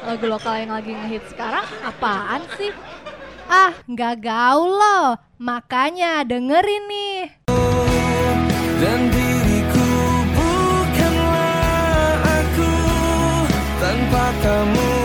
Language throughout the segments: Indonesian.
lagu lokal yang lagi ngehit sekarang apaan sih? Ah, nggak gaul loh. Makanya dengerin nih. Dan diriku bukanlah aku tanpa kamu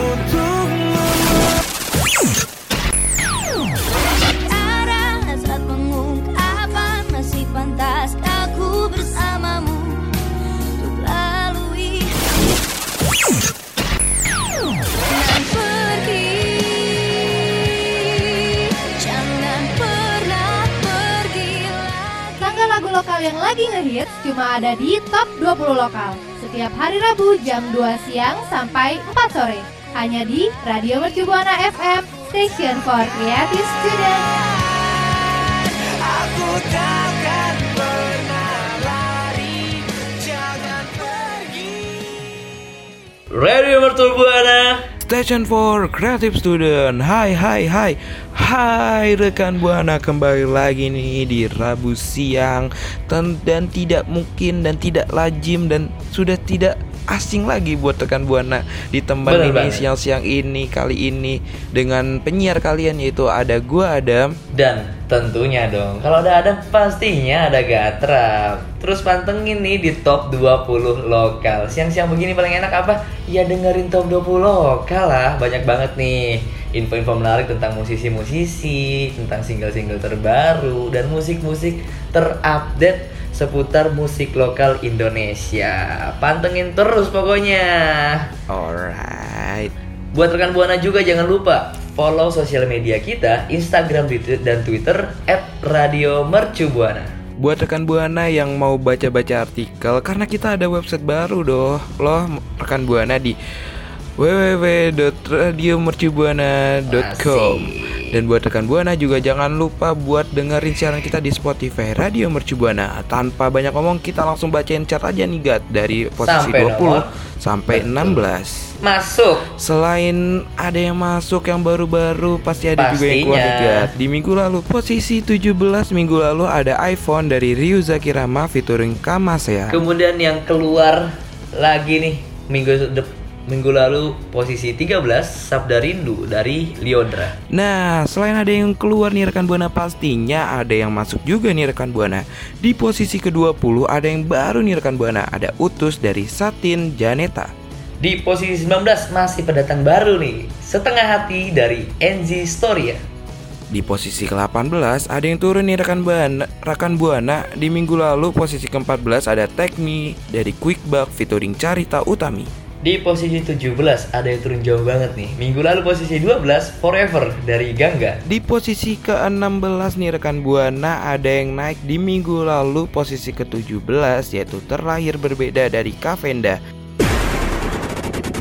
lokal yang lagi ngehits cuma ada di Top 20 Lokal. Setiap hari Rabu jam 2 siang sampai 4 sore. Hanya di Radio Mercu Buana FM, Station for Creative Student. Aku takkan pernah lari Jangan pergi Radio Mertul Buana Station for Creative Student. Hai hai hai. Hai rekan Buana. Kembali lagi nih di Rabu siang. Dan, dan tidak mungkin dan tidak lazim dan sudah tidak asing lagi buat rekan Buana Bener nih banget. siang-siang ini kali ini Dengan penyiar kalian yaitu ada gua Adam Dan tentunya dong Kalau ada Adam pastinya ada Gatra Terus pantengin nih di top 20 lokal Siang-siang begini paling enak apa? Ya dengerin top 20 lokal lah Banyak banget nih Info-info menarik tentang musisi-musisi Tentang single-single terbaru Dan musik-musik terupdate Seputar musik lokal Indonesia. Pantengin terus pokoknya. Alright. Buat rekan Buana juga jangan lupa follow sosial media kita, Instagram dan Twitter @radiomercubuana. Buat rekan Buana yang mau baca-baca artikel Karena kita ada website baru doh. Loh rekan Buana di www.radiomercubuana.com Dan buat rekan Buana juga jangan lupa buat dengerin siaran kita di Spotify Radio Mercu Buana Tanpa banyak ngomong kita langsung bacain chat aja nih Gat Dari posisi Sampai 20 nomor? sampai Betul. 16 Masuk. Selain ada yang masuk yang baru-baru pasti ada juga yang keluar Pastinya. juga. Di minggu lalu posisi 17 minggu lalu ada iPhone dari Ryu Zakirama featuring Kamasea. Kemudian yang keluar lagi nih minggu dep- minggu lalu posisi 13 Sabda Rindu dari Liodra. Nah, selain ada yang keluar nih rekan Buana pastinya ada yang masuk juga nih rekan Buana. Di posisi ke-20 ada yang baru nih rekan Buana, ada Utus dari Satin Janeta. Di posisi 19 masih pendatang baru nih, Setengah Hati dari NZ Storia. Di posisi ke-18 ada yang turun nih rekan Buana, rekan Buana. Di minggu lalu posisi ke-14 ada Take Me dari Quickbuck featuring Carita Utami. Di posisi 17 ada yang turun jauh banget nih. Minggu lalu posisi 12 Forever dari Gangga. Di posisi ke-16 nih rekan Buana ada yang naik di minggu lalu posisi ke-17 yaitu terlahir berbeda dari Kavenda.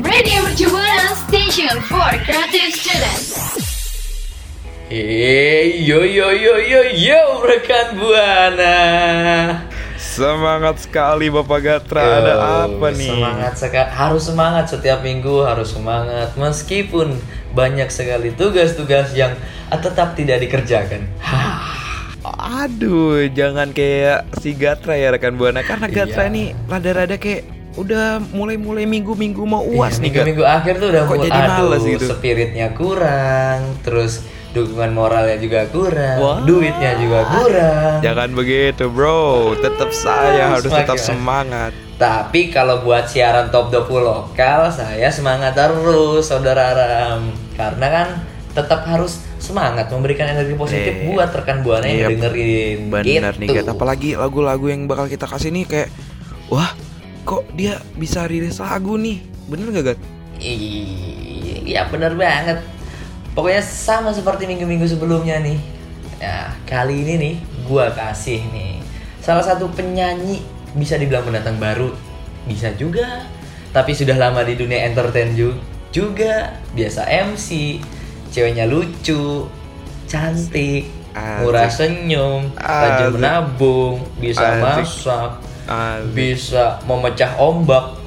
Radio Mercu Buana Station for Creative Students Hey, yo yo yo yo yo rekan buana. Semangat sekali Bapak Gatra, ada Yo, apa nih? Semangat sekali, harus semangat setiap minggu harus semangat meskipun banyak sekali tugas-tugas yang tetap tidak dikerjakan. Aduh, jangan kayak si Gatra ya rekan Buana karena Gatra Iya. nih rada-rada kayak udah mulai-mulai minggu-minggu mau uas Iya, nih minggu-minggu akhir tuh udah Kok mulai jadi males aduh, gitu? spiritnya kurang, terus dukungan moralnya juga kurang, Wah. duitnya juga kurang. Jangan begitu bro, tetap saya harus Semakin- tetap semangat. Tapi kalau buat siaran top 20 lokal, saya semangat terus, saudara Ram. Karena kan tetap harus semangat memberikan energi positif Eh, buat rekan buana yang iya, dengerin. Bener nih gitu. Gat, apalagi lagu-lagu yang bakal kita kasih nih kayak Wah, kok dia bisa rilis lagu nih? Bener gak Gat? Iya bener banget. Pokoknya sama seperti minggu-minggu sebelumnya nih. Ya kali ini nih gua kasih nih salah satu penyanyi bisa dibilang pendatang baru bisa juga tapi sudah lama di dunia entertain ju- juga biasa MC ceweknya lucu cantik murah Asik. senyum rajin menabung bisa Asik. masak Asik. bisa memecah ombak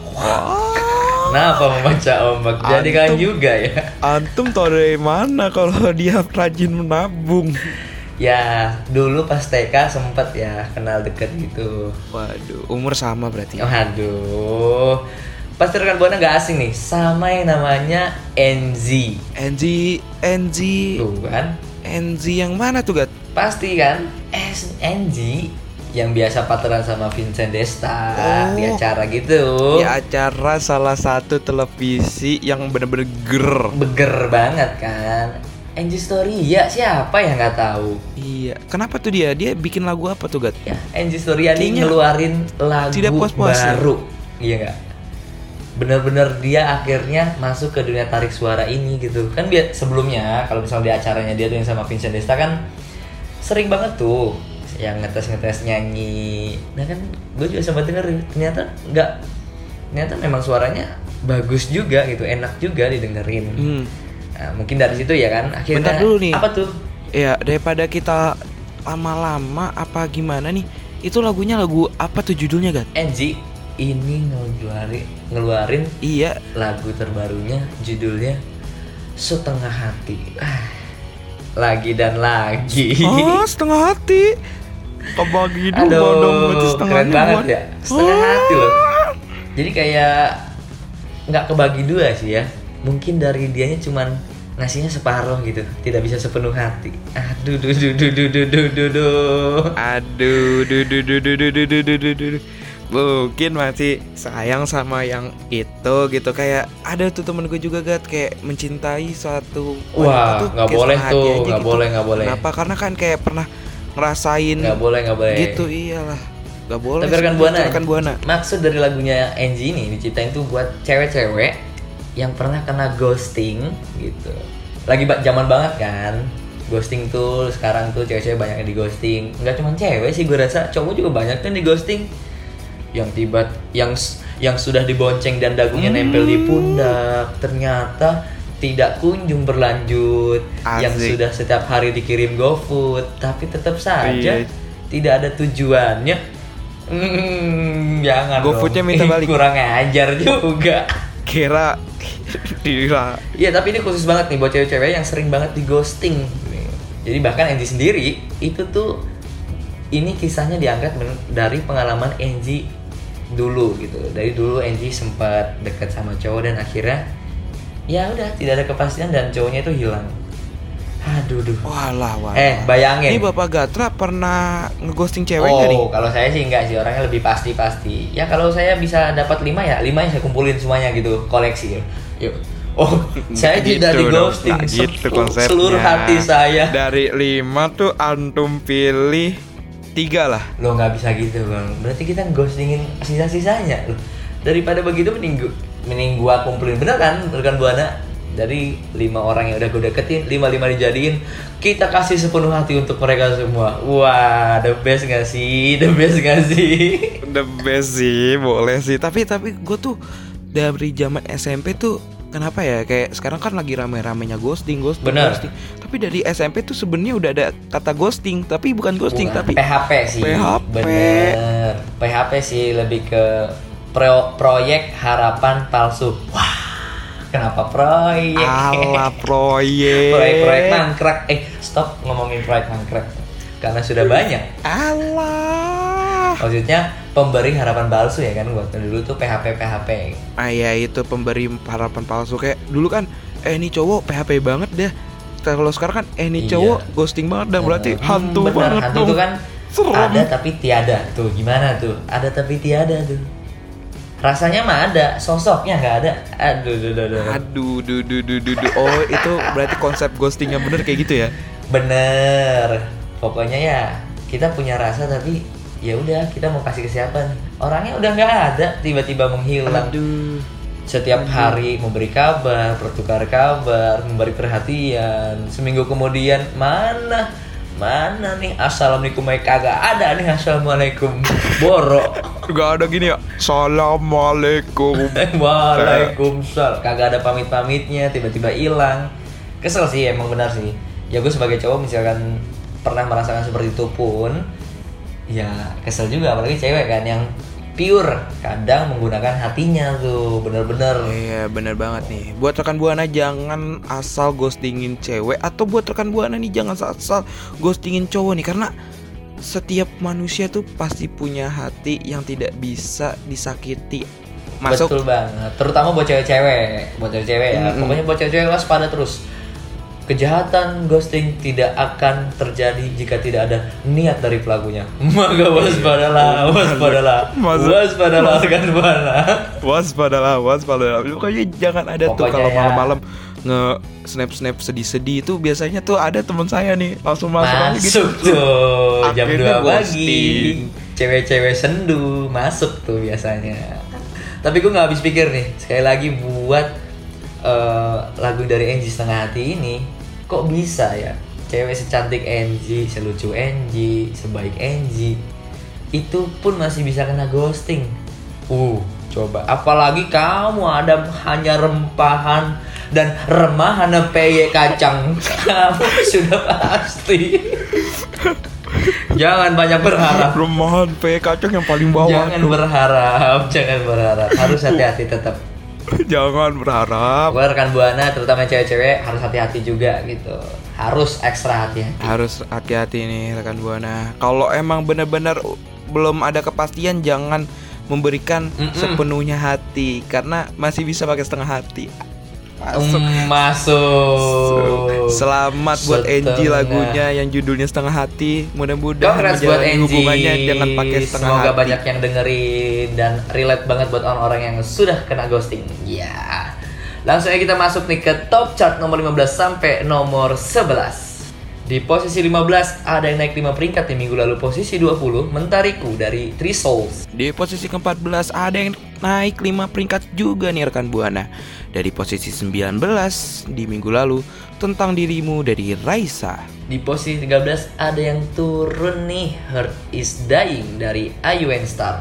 Kenapa memecah ombak? Jadi kan juga ya. Antum tau dari mana kalau dia rajin menabung? Ya, dulu pas TK sempet ya kenal deket gitu. Waduh, umur sama berarti. Waduh. pasti rekan buana nggak asing nih sama yang namanya NZ. NZ NZ Tuh kan? NZ yang mana tuh Gat? Pasti kan? S NZ yang biasa pacaran sama Vincent Desta Oh. di acara gitu. Di acara salah satu televisi yang bener-bener ger. Beger banget kan? NZ Story ya siapa yang nggak tahu? Iya. Kenapa tuh dia? Dia bikin lagu apa tuh Gat? Ya, NZ Story ini ngeluarin lagu tidak puas-puas ya. baru. Iya nggak? Bener-bener dia akhirnya masuk ke dunia tarik suara ini gitu. Kan biar sebelumnya kalau misalnya di acaranya dia tuh yang sama Vincent Desta kan sering banget tuh yang ngetes-ngetes nyanyi. Nah kan gue juga sempat denger ternyata nggak ternyata memang suaranya bagus juga gitu, enak juga didengerin. Hmm. Nah, mungkin dari situ ya kan akhirnya Bentar dulu nih. apa tuh? Ya daripada kita lama-lama apa gimana nih? Itu lagunya lagu apa tuh judulnya Gat? NG ini ngeluarin ngeluarin Iya. lagu terbarunya judulnya Setengah Hati. Ah, lagi dan lagi. Oh setengah hati. Kebagi dua Aduh, dong berarti setengahnya keren banget buat- ya. Setengah Oh. hati loh. Jadi kayak nggak kebagi dua sih ya. Mungkin dari dianya cuman ngasihnya separuh gitu, tidak bisa sepenuh hati. Aduh, duh, duh, duh, duh, duh, duh, duh, duh. Aduh, duh, duh, duh, duh, duh, duh, duh, duh, duh, duh. Mungkin masih sayang sama yang itu gitu kayak ada tuh temen gue juga gat kayak mencintai suatu Wah, nggak boleh tuh, nggak gitu. boleh, nggak boleh. Kenapa? Karena kan kayak pernah ngerasain Nggak boleh, nggak boleh. gitu iyalah. Nggak boleh. Tapi rekan buana, rekan buana. maksud dari lagunya Angie ini diciptain tuh buat cewek-cewek yang pernah kena ghosting gitu. Lagi zaman banget kan. Ghosting tuh sekarang tuh cewek-cewek banyak yang di ghosting. Nggak cuma cewek sih gue rasa, cowok juga banyak kan di ghosting. Yang tiba yang yang sudah dibonceng dan dagunya nempel di pundak, ternyata tidak kunjung berlanjut. Yang Asik. sudah setiap hari dikirim GoFood, tapi tetap saja Iya. tidak ada tujuannya. Hmm, jangan GoFoodnya minta balik. Kurang ajar juga. Kira Gila. Iya, tapi ini khusus banget nih buat cewek-cewek yang sering banget di ghosting. Jadi bahkan Angie sendiri itu tuh ini kisahnya diangkat dari pengalaman Angie dulu gitu. Dari dulu Angie sempat dekat sama cowok dan akhirnya ya udah tidak ada kepastian dan cowoknya itu hilang. Aduh, duh. Walah, walah. Eh, bayangin. Ini Bapak Gatra pernah ngeghosting cewek nggak nih? Oh, kalau saya sih enggak sih, orangnya lebih pasti-pasti. Ya kalau saya bisa dapat 5 ya, 5 yang saya kumpulin semuanya gitu, koleksi. Yuk. Oh, saya Gitu tidak di ghosting nah, gitu Se- konsepnya. seluruh hati saya. Dari lima tuh antum pilih tiga lah. Lo nggak bisa gitu, Bang. Berarti kita ghostingin sisa-sisanya. Loh, Daripada begitu mending mending gua kumpulin bener kan, rekan Buana? Dari lima orang yang udah gue deketin, lima lima dijadiin, kita kasih sepenuh hati untuk mereka semua. Wah, the best gak sih? The best gak sih? The best sih, boleh sih. Tapi tapi gue tuh dari zaman SMP tuh kenapa ya kayak sekarang kan lagi rame-ramenya ghosting, ghosting, Bener. ghosting. Tapi dari SMP tuh sebenarnya udah ada kata ghosting, tapi bukan ghosting, Bukan, tapi PHP sih. PHP. Bener. PHP sih lebih ke pro- proyek harapan palsu. Wah, kenapa proyek? ala proyek. Proyek-proyek mangkrak. Eh, stop ngomongin proyek mangkrak. Karena sudah banyak. Alah. Maksudnya pemberi harapan palsu ya kan waktu dulu tuh PHP PHP. Ah ya itu pemberi harapan palsu kayak dulu kan eh ini cowok PHP banget dah. Kalau sekarang kan eh ini Iya. cowok ghosting banget dah berarti Hmm, hantu bener, banget hantu dong. tuh kan Serem. ada tapi tiada tuh gimana tuh ada tapi tiada tuh rasanya mah ada sosoknya nggak ada aduh duh, duh, duh. Aduh, duh, duh, duh, duh, duh. Oh, itu berarti konsep ghosting yang bener kayak gitu ya? bener pokoknya ya kita punya rasa tapi ya udah kita mau kasih ke siapa nih orangnya udah nggak ada tiba-tiba menghilang Aduh. setiap hari memberi kabar bertukar kabar memberi perhatian seminggu kemudian mana mana nih? Assalamualaikum eh, kagak ada nih assalamualaikum. Boro Gak ada gini ya. Assalamualaikum. Waalaikumsalam. Kagak ada pamit-pamitnya tiba-tiba hilang. Kesel sih emang benar sih. Ya gue sebagai cowok misalkan pernah merasakan seperti itu pun ya kesel juga. Apalagi cewek kan yang pure kadang menggunakan hatinya tuh bener-bener Iya bener banget nih Buat rekan Buana jangan asal ghostingin cewek Atau buat rekan Buana nih jangan asal ghostingin cowok nih Karena setiap manusia tuh pasti punya hati yang tidak bisa disakiti masuk Betul banget. Terutama buat cewek-cewek, buat cewek-cewek ya. Mm-mm. Pokoknya buat cewek-cewek waspada terus. Kejahatan ghosting tidak akan terjadi jika tidak ada niat dari pelakunya. Maka waspadalah, waspadalah, Masuk. waspadalah kan buana. waspadalah waspadalah pokoknya jangan ada tuh kalau ya. malam-malam nge snap snap sedih-sedih itu biasanya tuh ada teman saya nih langsung masuk, gitu Masuk tuh jam 2 pagi. Cewek-cewek sendu masuk tuh biasanya. Tapi gue nggak habis pikir nih. Sekali lagi buat eh, lagu dari Angie setengah hati ini kok bisa ya cewek secantik Angie, selucu Angie, sebaik Angie itu pun masih bisa kena ghosting. Uh, coba apalagi kamu ada hanya rempahan dan remahan peye kacang. Kamu sudah pasti. jangan banyak berharap. rumahan pe kacang yang paling bawah Jangan tuh. berharap, jangan berharap. Harus hati-hati tetap. jangan berharap Gue rekan buana terutama cewek-cewek harus hati-hati juga gitu. Harus ekstra hati-hati. harus hati-hati nih rekan buana kalau emang benar-benar belum ada kepastian jangan memberikan Mm-mm. sepenuhnya hati karena masih bisa pakai setengah hati masuk masuk. Selamat buat Setengah. Angie lagunya yang judulnya setengah hati. Mudah-mudahan menjalani hubungannya jangan pakai setengah Semoga hati. banyak yang dengerin dan relate banget buat orang-orang yang sudah kena ghosting. Ya. Langsung aja kita masuk nih ke top chart nomor 15 sampai nomor 11. Di posisi 15 ada yang naik 5 peringkat di minggu lalu posisi 20 Mentariku dari Three Souls. Di posisi ke-14 ada yang naik 5 peringkat juga nih rekan Buana. Dari posisi 19 di minggu lalu tentang dirimu dari Raisa. Di posisi 13 ada yang turun nih Heart is Dying dari Ayuen Star.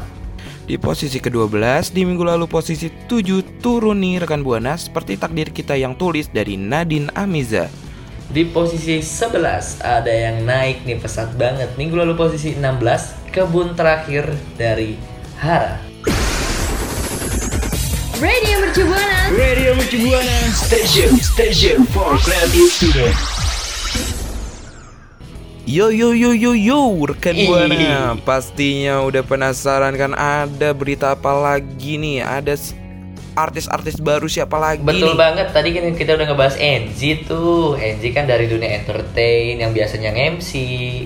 Di posisi ke-12 di minggu lalu posisi 7 turun nih rekan Buana seperti takdir kita yang tulis dari Nadine Amiza. Di posisi 11 ada yang naik nih pesat banget. Minggu lalu posisi 16 kebun terakhir dari Hara. Radio Mercu Buana. Radio Mercu Buana Station Station for Creative Student Yo yo yo yo yo rekan buana pastinya udah penasaran kan ada berita apa lagi nih ada artis-artis baru siapa lagi? Betul nih? banget, tadi kan kita udah ngebahas Enzi tuh. Enzi kan dari dunia entertain yang biasanya nge-MC,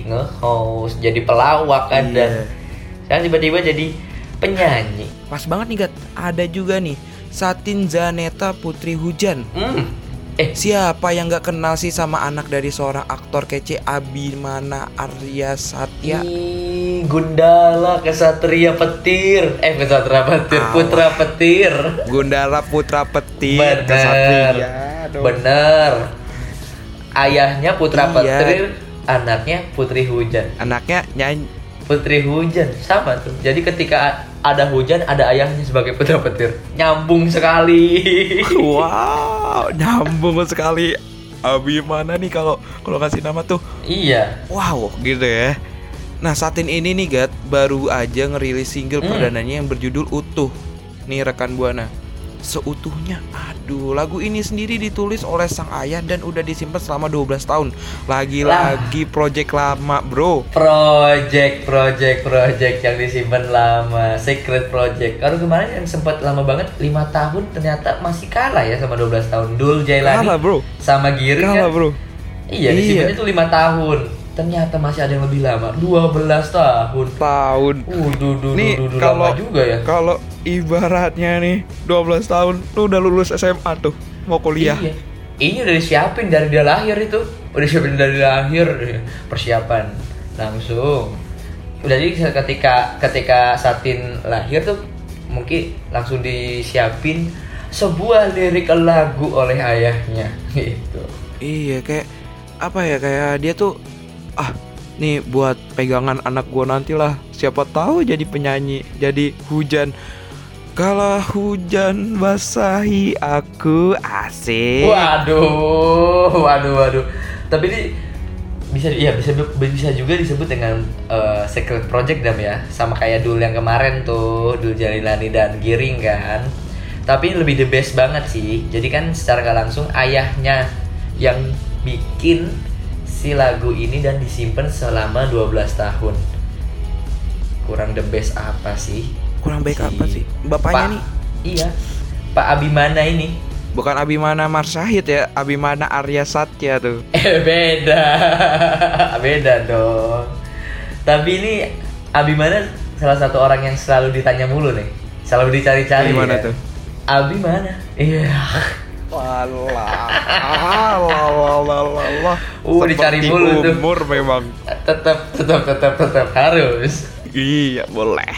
nge-host, jadi pelawak kan Iya. Dan sekarang tiba-tiba jadi penyanyi. Pas banget nih Gat. Ada juga nih Satin Zaneta Putri Hujan. Hmm. Eh, Siapa yang gak kenal sih sama anak dari seorang aktor kece Abimana Arya Satya Gundala Kesatria Petir Eh Kesatria Petir. Putra Petir Gundala Putra Petir Bener Kesatria dong. Bener Ayahnya Putra Iya. Petir Anaknya Putri Hujan Anaknya nyanyi Putri Hujan sama tuh. Jadi ketika ada hujan ada ayahnya sebagai putra petir. Nyambung sekali. Wow nyambung sekali Abimana nih kalau kalau kasih nama tuh iya. Wow, gitu ya. Nah, Satin ini nih, Gat, baru aja ngerilis single Hmm. perdananya yang berjudul Utuh. Nih rekan Buana. Seutuhnya. Aduh, lagu ini sendiri ditulis oleh sang ayah dan udah disimpan selama 12 tahun. Lagi-lagi project lama, Bro. Project, project, project yang disimpan lama, secret project. Kalau kemarin yang sempat lama banget 5 tahun ternyata masih kalah ya sama 12 tahun. Dul Jailani Kalah, Bro. sama Giring Kalah, kan. Bro. Iya, Iya. disimpan itu 5 tahun. Ternyata masih ada yang lebih lama, 12 tahun. Tahun. Uh, duh, duh, Nih, duh, duh, duh, kalau juga ya. Kalau ibaratnya nih 12 tahun lu udah lulus SMA tuh, mau kuliah. Iya. Ini udah disiapin dari dia lahir itu. Udah disiapin dari lahir persiapan langsung. Udah jadi ketika ketika Satin lahir tuh mungkin langsung disiapin sebuah lirik lagu oleh ayahnya gitu. Iya kayak apa ya kayak dia tuh ah nih buat pegangan anak gua nanti lah siapa tahu jadi penyanyi jadi hujan. Kalau hujan basahi aku asik. Waduh, waduh, waduh. Tapi ini bisa ya bisa bisa juga disebut dengan eh, secret project dam ya. Sama kayak dul yang kemarin tuh dul Jalilani dan Giring kan. Tapi lebih the best banget sih. Jadi kan secara langsung ayahnya yang bikin si lagu ini dan disimpan selama 12 tahun kurang the best apa sih kurang baik Si apa sih bapaknya Pak- nih Iya. Pak Abimana ini. Bukan Abimana Marsahid ya, Abimana Arya Satya tuh. Eh beda. beda dong. Tapi ini Abimana salah satu orang yang selalu ditanya mulu nih. Selalu dicari-cari. Gimana ya. tuh? Abi mana? Iya. Walah, walah, Uh, dicari mulu tuh. umur memang. Tetap, tetap, tetap, tetap harus. Iya, boleh.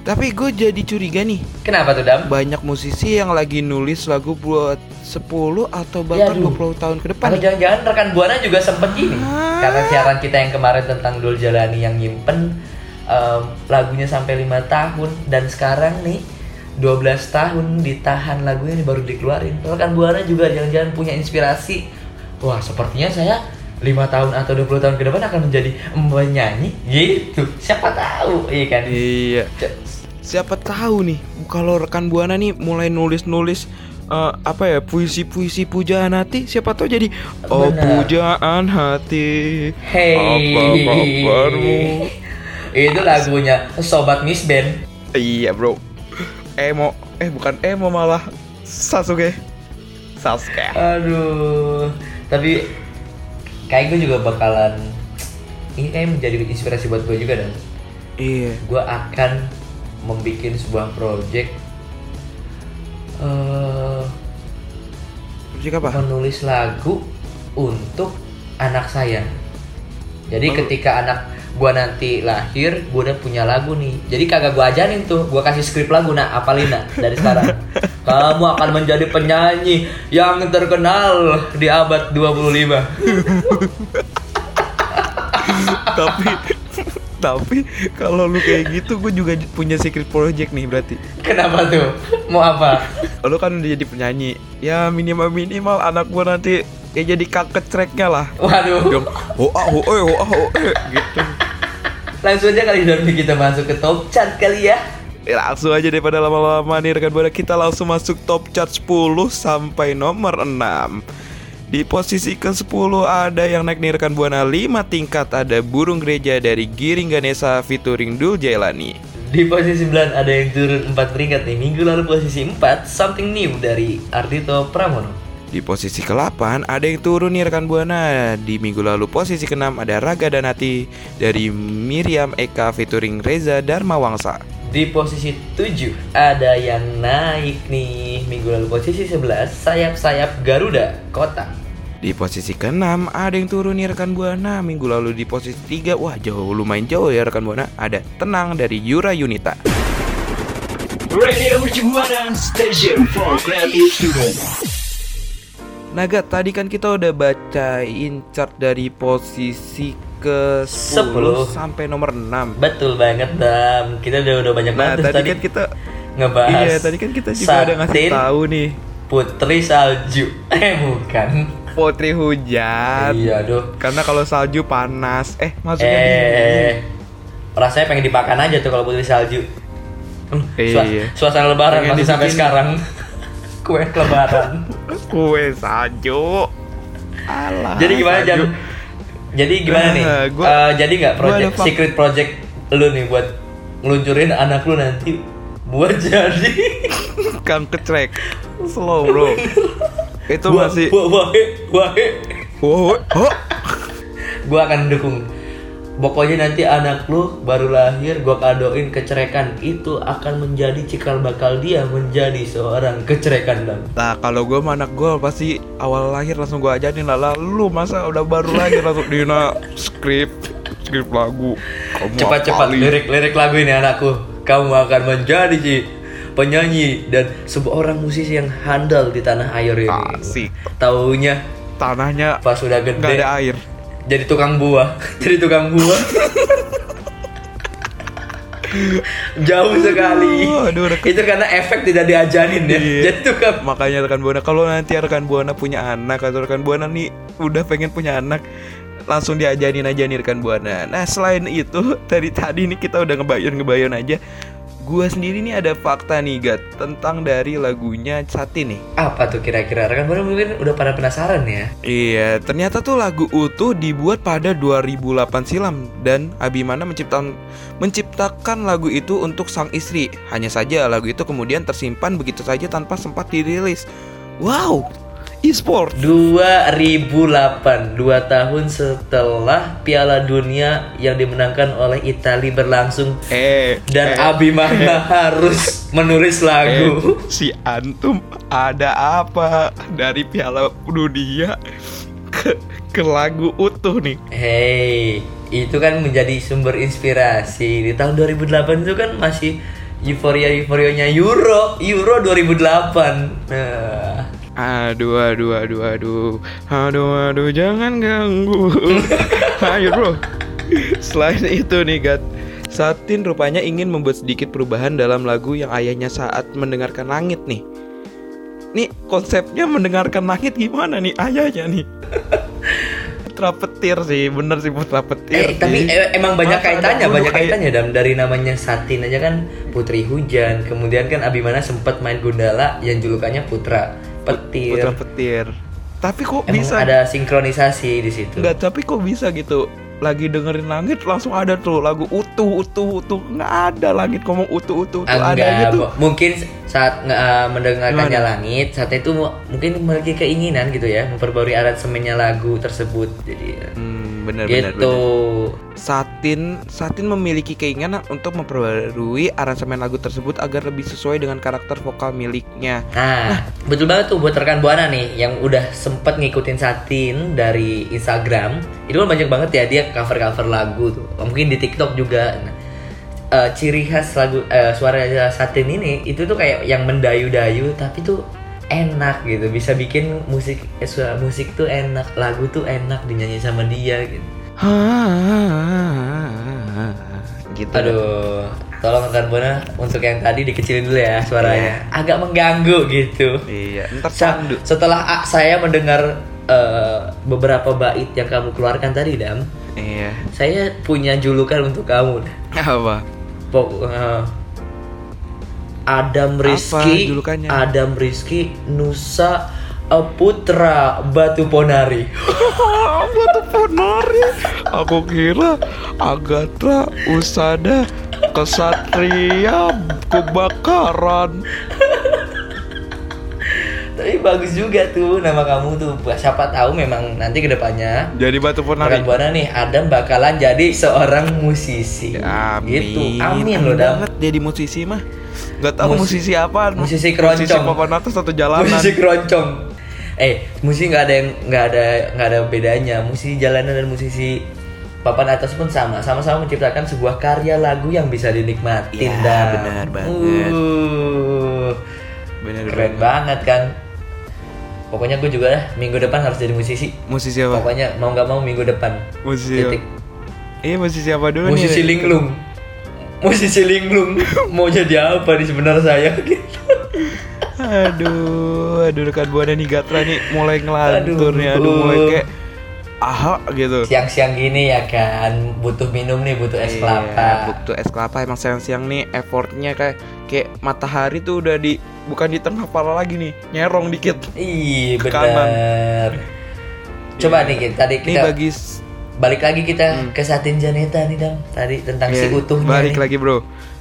Tapi gue jadi curiga nih, Kenapa tuh Dam? banyak musisi yang lagi nulis lagu buat 10 atau bahkan Yaduh. 20 tahun ke depan. Atau jangan-jangan rekan Buana juga sempet gini Ah. Karena siaran kita yang kemarin tentang Dul Jalani yang nyimpen em, Lagunya sampai 5 tahun Dan sekarang nih 12 tahun ditahan lagunya ini baru dikeluarin Rekan Buana juga jangan-jangan punya inspirasi Wah sepertinya saya 5 tahun atau 20 tahun ke depan akan menjadi penyanyi gitu. Siapa tahu. Iya kan? Iya. Siapa tahu nih kalau rekan Buana nih mulai nulis-nulis eh, apa ya puisi-puisi pujaan hati siapa tahu jadi oh pujaan hati Hey apa kabarmu Itu lagunya Sobat Miss Band. Iya bro. Emo. Eh bukan emo malah. Sasuke. Sasuke. Aduh, tapi kayak gue juga bakalan ini kayak menjadi inspirasi buat gue juga dan iya gue akan membuat sebuah project eh musik apa menulis lagu untuk anak saya. Jadi Oh. ketika anak gua nanti lahir, gua udah punya lagu nih. Jadi kagak gua ajarin tuh, gua kasih skrip lagu nah, apalin nah dari sekarang. Kamu akan menjadi penyanyi yang terkenal di abad 25. tapi tapi kalau lu kayak gitu gue juga punya secret project nih berarti Kenapa tuh? Mau apa? lu kan udah jadi penyanyi ya minimal minimal anak gua nanti ya jadi kakek treknya lah Waduh. yang hoa hoa hoa hoa gitu Langsung aja kali Dormi kita masuk ke top chart kali ya. Ya, langsung aja daripada lama-lama nih rekan buana kita langsung masuk top chart 10 sampai nomor 6 di posisi ke-10 ada yang naik nih rekan buana 5 tingkat ada Burung Gereja dari Giring Ganesa featuring Dul Jailani. Di posisi 9 ada yang turun 4 peringkat nih. Minggu lalu posisi 4 Something New dari Ardito Pramono. Di posisi ke-8 ada yang turun nih rekan buana. Di minggu lalu posisi ke-6 ada Raga dan Hati dari Miriam Eka featuring Reza Dharma Wangsa. Di posisi 7 ada yang naik nih. Minggu lalu posisi 11 Sayap-sayap Garuda Kota. Di posisi ke-6 ada yang turun nih rekan Buana Minggu lalu di posisi 3 Wah jauh lumayan jauh ya rekan Buana Ada Tenang dari Yura Yunita Radio Mercubuana Station for Creative Students. Naga tadi kan kita udah bacain chart dari posisi ke 10 10. sampai nomor 6 Betul banget Dam. Kita udah udah banyak Nah banget tadi, tadi, kan kita ngebahas. Iya tadi kan kita juga udah ngasih tahu nih Putri Salju. Eh bukan. Putri Hujan Iya aduh. Karena kalau salju panas Eh maksudnya Eh, dingin rasanya pengen dipakan aja tuh kalau putri salju. Hmm, suas- Iya. suasana lebaran Pengen masih sampai dibikin- sekarang. Kue lebaran. Kue salju Alah jadi gimana salju. Jan? Jadi gimana nih? Ah, gua- Eh, jadi nggak gua project secret project lu nih buat ngeluncurin anak lu nanti? Buat jadi. Kang kecrek Slow bro. Itu Wah, masih wahe wahe Wow, oh. gua akan dukung pokoknya nanti anak lu baru lahir gua kadoin kecerekan. Itu akan menjadi cikal bakal dia menjadi seorang kecerekan dan Nah kalau gue sama anak gue pasti awal lahir langsung gue ajarin lah. Lu masa udah baru lahir langsung Dina skrip Skrip lagu cepat-cepat lirik-lirik lagu ini anakku. Kamu akan menjadi Ci, penyanyi dan seorang musisi yang handal di tanah air ini. Asik. Taunya Tanahnya pas sudah gede nggak ada air jadi tukang buah jadi tukang buah jauh sekali aduh, ke- itu karena efek tidak diajarin ya Iya. jadi tukang Makanya rekan buana kalau nanti rekan buana punya anak atau rekan buana nih udah pengen punya anak langsung diajarin aja nih rekan buana. Nah selain itu dari tadi nih kita udah ngebayon ngebayon aja. Gua sendiri nih ada fakta nih Gat tentang dari lagunya Satin nih. Apa tuh kira-kira? Rekan Buana mungkin udah pada penasaran ya. Iya, ternyata tuh lagu utuh dibuat pada 2008 silam dan Abimana menciptakan menciptakan lagu itu untuk sang istri. Hanya saja lagu itu kemudian tersimpan begitu saja tanpa sempat dirilis. Wow, e-sport. 2008, dua tahun setelah Piala Dunia yang dimenangkan oleh Italia berlangsung Eh, dan eh, Abimana harus menulis eh, lagu. si antum ada apa dari Piala Dunia ke ke lagu utuh nih? Hey, itu kan menjadi sumber inspirasi. Di tahun 2008 itu kan masih euforia-euforianya Euro, Euro 2008. Nah, Aduh, aduh, aduh, aduh, aduh, aduh, jangan ganggu. Ayo bro. Selain itu nih, Gat, Satin rupanya ingin membuat sedikit perubahan dalam lagu yang ayahnya saat mendengarkan langit nih. Nih konsepnya mendengarkan langit gimana nih ayahnya nih? Putra petir sih, bener sih putra petir. eh, tapi eh, emang banyak Masa kaitannya, banyak kaitannya dan dari namanya Satin aja kan Putri Hujan. Kemudian kan Abimana sempat main Gundala yang julukannya Putra Petir. Putra petir. Tapi kok Emang bisa ada sinkronisasi di situ. Enggak, tapi kok bisa gitu? Lagi dengerin langit langsung ada tuh lagu utuh utuh utuh nggak ada langit ngomong utuh utuh utuh ada enggak, gitu. mu- mungkin saat uh, mendengarkannya Gimana? langit saat itu mu- mungkin memiliki keinginan gitu ya memperbarui aransemennya lagu tersebut jadi Hmm, benar benar gitu benar. Satin Satin memiliki keinginan untuk memperbarui aransemen lagu tersebut agar lebih sesuai dengan karakter vokal miliknya. nah betul banget tuh buat rekan buana nih yang udah sempet ngikutin Satin dari Instagram itu kan banyak banget ya dia cover cover lagu tuh. Mungkin di TikTok juga. Nah, eh, ciri khas lagu eh, suara Satin ini itu tuh kayak yang mendayu-dayu tapi tuh enak gitu. Bisa bikin musik eh, suara musik tuh enak lagu tuh enak dinyanyi sama dia gitu. Gitu. aduh tolong rekan buana untuk yang tadi dikecilin dulu ya suaranya. Agak mengganggu gitu. Iya, ntar Sa- sandu. setelah ah, saya mendengar eh, beberapa bait yang kamu keluarkan tadi dam Iya. saya punya julukan untuk kamu Apa? Pok- eh, Adam Rizky julukannya? Adam Rizky Nusa Putra Batu Ponari Batu ponari. Aku kira Agatha Usada Kesatria Kebakaran. Tapi bagus juga tuh nama kamu tuh siapa tahu memang nanti ke depannya Jadi batu. Rekan Buana nih Adam bakalan jadi seorang musisi Amin. gitu amin loh Dam banget jadi musisi mah. Gak tahu Musi- musisi apa. musisi keroncong. Musisi papan atas atau jalanan. musisi keroncong eh musisi nggak ada yang nggak ada nggak ada bedanya musisi jalanan dan musisi papan atas pun sama sama-sama menciptakan sebuah karya lagu yang bisa dinikmatin Ya, benar banget. Uh, Bener keren banget kan pokoknya gue juga dah minggu depan harus jadi musisi. Musisi apa? pokoknya mau nggak mau minggu depan. Musisi titik. Iya musisi apa dulu nih? musisi linglung. Musisi linglung. Mau jadi apa di sebenarnya saya? Gitu Aduh, aduh rekan buana nih Gatra nih mulai ngelantur Aduh. nih, aduh mulai kayak aha gitu. siang-siang gini ya kan butuh minum nih butuh es Iya, kelapa Butuh es kelapa emang siang-siang nih effortnya kayak kayak matahari tuh udah di bukan di tengah kepala lagi nih, nyerong dikit. Ih benar. Coba Iya. nih kita tadi Nih kita bagi s- balik lagi kita Hmm. ke Satin Janeta nih dam tadi tentang si Iya, utuhnya Balik nih. lagi bro,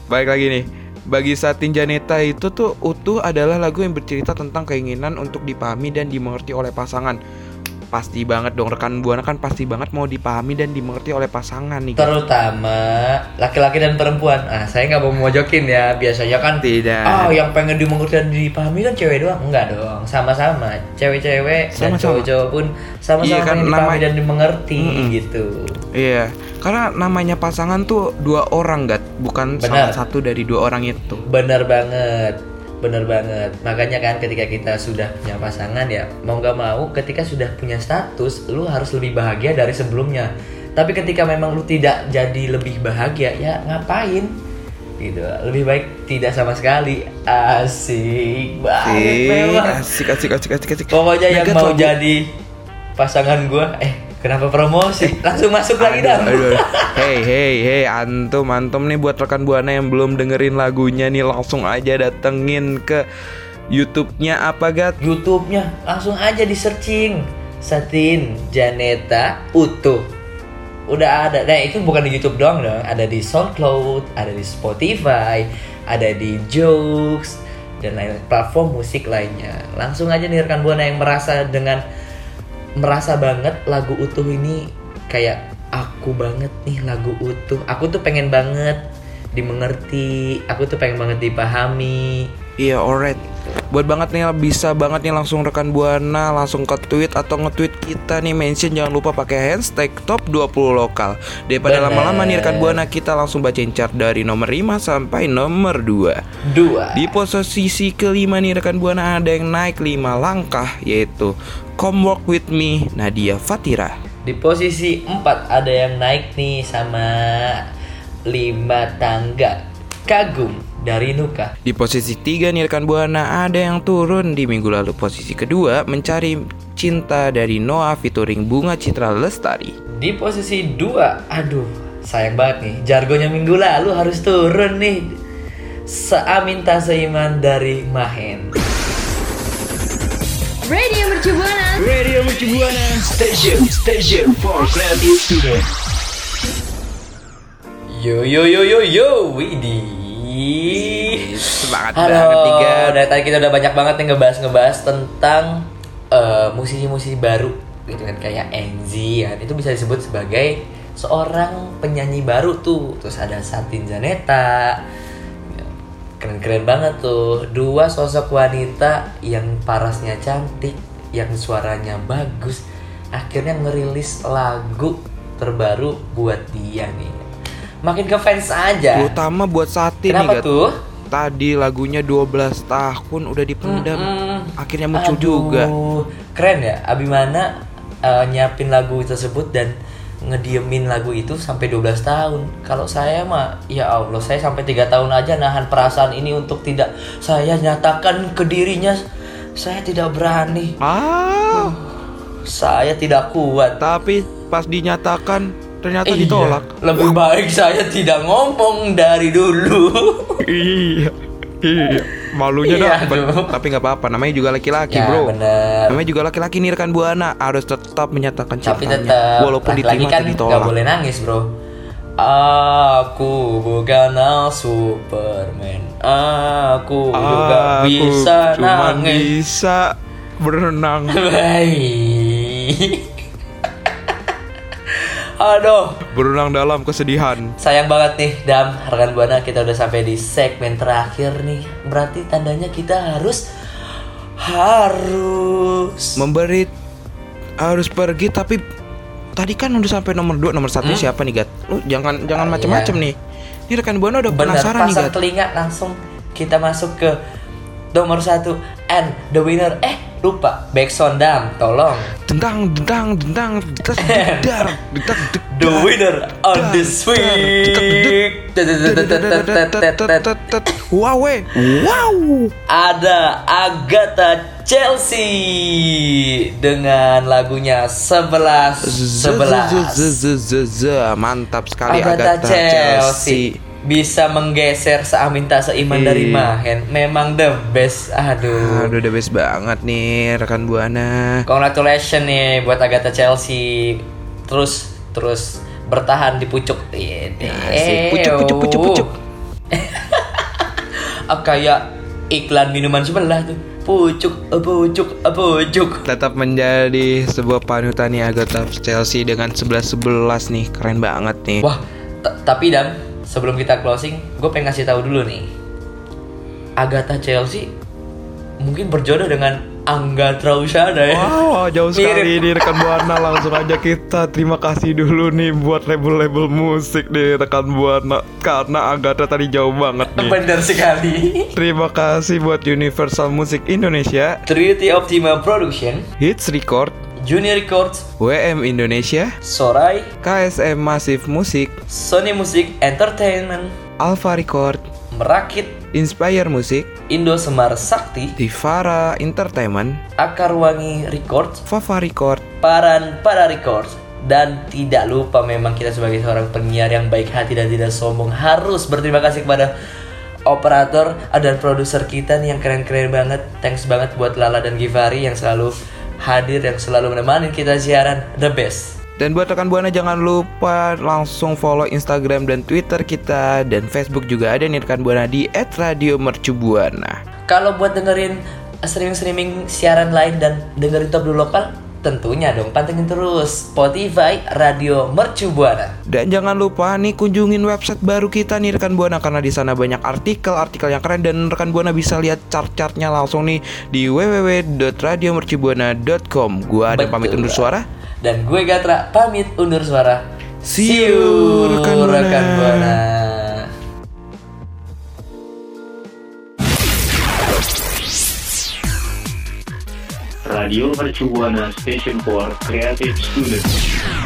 balik lagi nih. Bagi Satin Janeta itu tuh utuh adalah lagu yang bercerita tentang keinginan untuk dipahami dan dimengerti oleh pasangan. Pasti banget dong rekan buana kan pasti banget mau dipahami dan dimengerti oleh pasangan nih. Terutama laki-laki dan perempuan. Ah saya nggak mau mojokin ya. Biasanya kan Tidak. Oh, yang pengen dimengerti dan dipahami kan cewek doang. Enggak dong, sama-sama. Cewek-cewek dan Sama-sama. cowok-cowok pun sama-sama Iya kan, dipahami nama- dan dimengerti Mm-mm. gitu. Iya, karena namanya pasangan tuh dua orang, Gat, bukan Benar. salah satu dari dua orang itu. Bener banget, bener banget. Makanya kan ketika kita sudah punya pasangan ya, mau nggak mau, ketika sudah punya status, lu harus lebih bahagia dari sebelumnya. Tapi ketika memang lu tidak jadi lebih bahagia, ya ngapain? Gitu. Lebih baik tidak sama sekali. Asik banget, Asik, memang. asik, asik, asik, asik, asik. Pokoknya yang Nah, Gat, mau jadi pasangan gua, eh Kenapa promosi? Langsung masuk lagi aduh. Hey, hey, hey, antum, antum nih buat rekan buana yang belum dengerin lagunya nih langsung aja datengin ke YouTube-nya apa gat? YouTube-nya langsung aja di searching Satin Janeta Utuh. Udah ada. Nah, itu bukan di YouTube doang dong. Ada di SoundCloud, ada di Spotify, ada di Joox dan lain platform musik lainnya. Langsung aja nih rekan buana yang merasa dengan merasa banget lagu utuh ini kayak aku banget nih lagu utuh. Aku tuh pengen banget dimengerti, aku tuh pengen banget dipahami. Iya, alright. Buat banget nih bisa banget nih langsung rekan buana langsung ke tweet atau nge-tweet kita nih mention jangan lupa pakai hashtag top 20 lokal. Daripada lama-lama nih rekan buana kita langsung bacain chart dari nomor 5 sampai nomor 2. Dua. Di posisi kelima nih rekan buana ada yang naik 5 langkah yaitu Come Walk With Me Nadia Fatira. Di posisi 4 ada yang naik nih sama 5 tangga kagum dari Nuka. Di posisi tiga nih rekan buana ada yang turun di minggu lalu posisi kedua mencari cinta dari Noah featuring Bunga Citra Lestari. Di posisi 2, aduh sayang banget nih jargonnya minggu lalu harus turun nih. Seamin tak seiman dari Mahen. Radio Mercu Buana. Radio Mercu Buana Station Station for Creative Student Yo yo yo yo yo, Widi. Semangat Halo, banget nih Gan. dari tadi kita udah banyak banget nih ngebahas-ngebahas tentang eh, musisi-musisi baru gitu kan kayak Enzi kan. Itu bisa disebut sebagai seorang penyanyi baru tuh. Terus ada Satin Zaneta keren-keren banget tuh. Dua sosok wanita yang parasnya cantik yang suaranya bagus akhirnya ngerilis lagu terbaru buat dia nih makin ke fans aja Terutama buat Satin nih kenapa Gat. tuh Tadi lagunya 12 tahun udah dipendam. Mm-mm. Akhirnya muncul Aduh, juga. Keren ya, Abimana eh, nyiapin lagu tersebut dan ngediemin lagu itu sampai 12 tahun. Kalau saya mah, ya Allah, saya sampai tiga tahun aja nahan perasaan ini untuk tidak saya nyatakan ke dirinya. Saya tidak berani, Ah, saya tidak kuat. tapi pas dinyatakan ternyata Iya, ditolak. Lebih baik saya tidak ngomong dari dulu. iya. Iya. Malunya Iya, aduh. Tapi nggak apa-apa, namanya juga laki-laki, ya Bro. bener. Namanya juga laki-laki nih rekan buana harus tetap menyatakan tapi cintanya tetap walaupun laki-laki diterima kan ditolak. boleh nangis bro aku bukanlah Superman aku juga Aku bisa cuman nangis bisa berenang. baik aduh berenang dalam kesedihan. sayang banget nih Dam rekan buana kita udah sampai di segmen terakhir nih berarti tandanya kita harus harus Memberi harus pergi tapi tadi kan udah sampai nomor 2, nomor satu siapa nih, Gat? Lu jangan jangan Hmm? Ah, macem-macem iya. nih. Ini rekan buana udah Bener, penasaran nih, Gat. telinga langsung kita masuk ke nomor satu and the winner eh lupa backsound dam tolong. Dendang dendang dendang detak dedar detak the winner on this week Wow, wow. ada Agatha Chelsea dengan lagunya 11 11 Mantap sekali Agatha Agatha Chelsea. Chelsea. Bisa menggeser seamin tak seiman dari Iya. Mahen memang the best aduh Aduh, the best banget nih rekan buana. Congratulations nih buat Agatha Chelsea. Terus terus bertahan di pucuk. Iya, Asik. Pucuk, pucuk, pucuk, pucuk. Ah, kayak iklan minuman sebelah tuh. Pucuk, eh, pucuk, eh, pucuk. Tetap menjadi sebuah panutan nih Agatha Chelsea dengan 11-11 nih. Keren banget nih. Wah, tapi Dam, sebelum kita closing, gue pengen kasih tahu dulu nih. Agatha Chelsea mungkin berjodoh dengan Angga Trausada ya. Wow, jauh sekali Mirip. nih rekan buana langsung aja kita terima kasih dulu nih buat label-label musik nih rekan buana karena Agatha tadi jauh banget nih. Bener sekali. Terima kasih buat Universal Music Indonesia, Trinity Optima Production, Hits Record, Junior Records, WM Indonesia, Sorai, KSM Massive Music, Sony Music Entertainment, Alpha Record, Merakit, Inspire Music, Indo Semar Sakti, Tivara Entertainment, Akar Wangi Records, Fafa Record, Paran Para Records, Dan tidak lupa memang kita sebagai seorang penyiar yang baik hati dan tidak sombong harus berterima kasih kepada operator dan produser kita nih yang keren-keren banget. Thanks banget buat Lala dan Givari yang selalu hadir yang selalu menemani kita siaran the best. Dan buat rekan Buana jangan lupa langsung follow Instagram dan Twitter kita dan Facebook juga ada nih rekan Buana di @radiomercubuana. Kalau buat dengerin streaming-streaming siaran lain dan dengerin top dulu lokal, tentunya dong pantengin terus Spotify Radio Mercu Buana. Dan jangan lupa nih kunjungin website baru kita nih rekan Buana karena di sana banyak artikel-artikel yang keren dan rekan Buana bisa lihat chart-chartnya langsung nih di www.radiomercubuana.com. Gua ada Betul. pamit undur suara. Dan gue Gatra pamit undur suara. See you, rekan Buana. Buana. Radio Mercu Buana Station for Creative Students.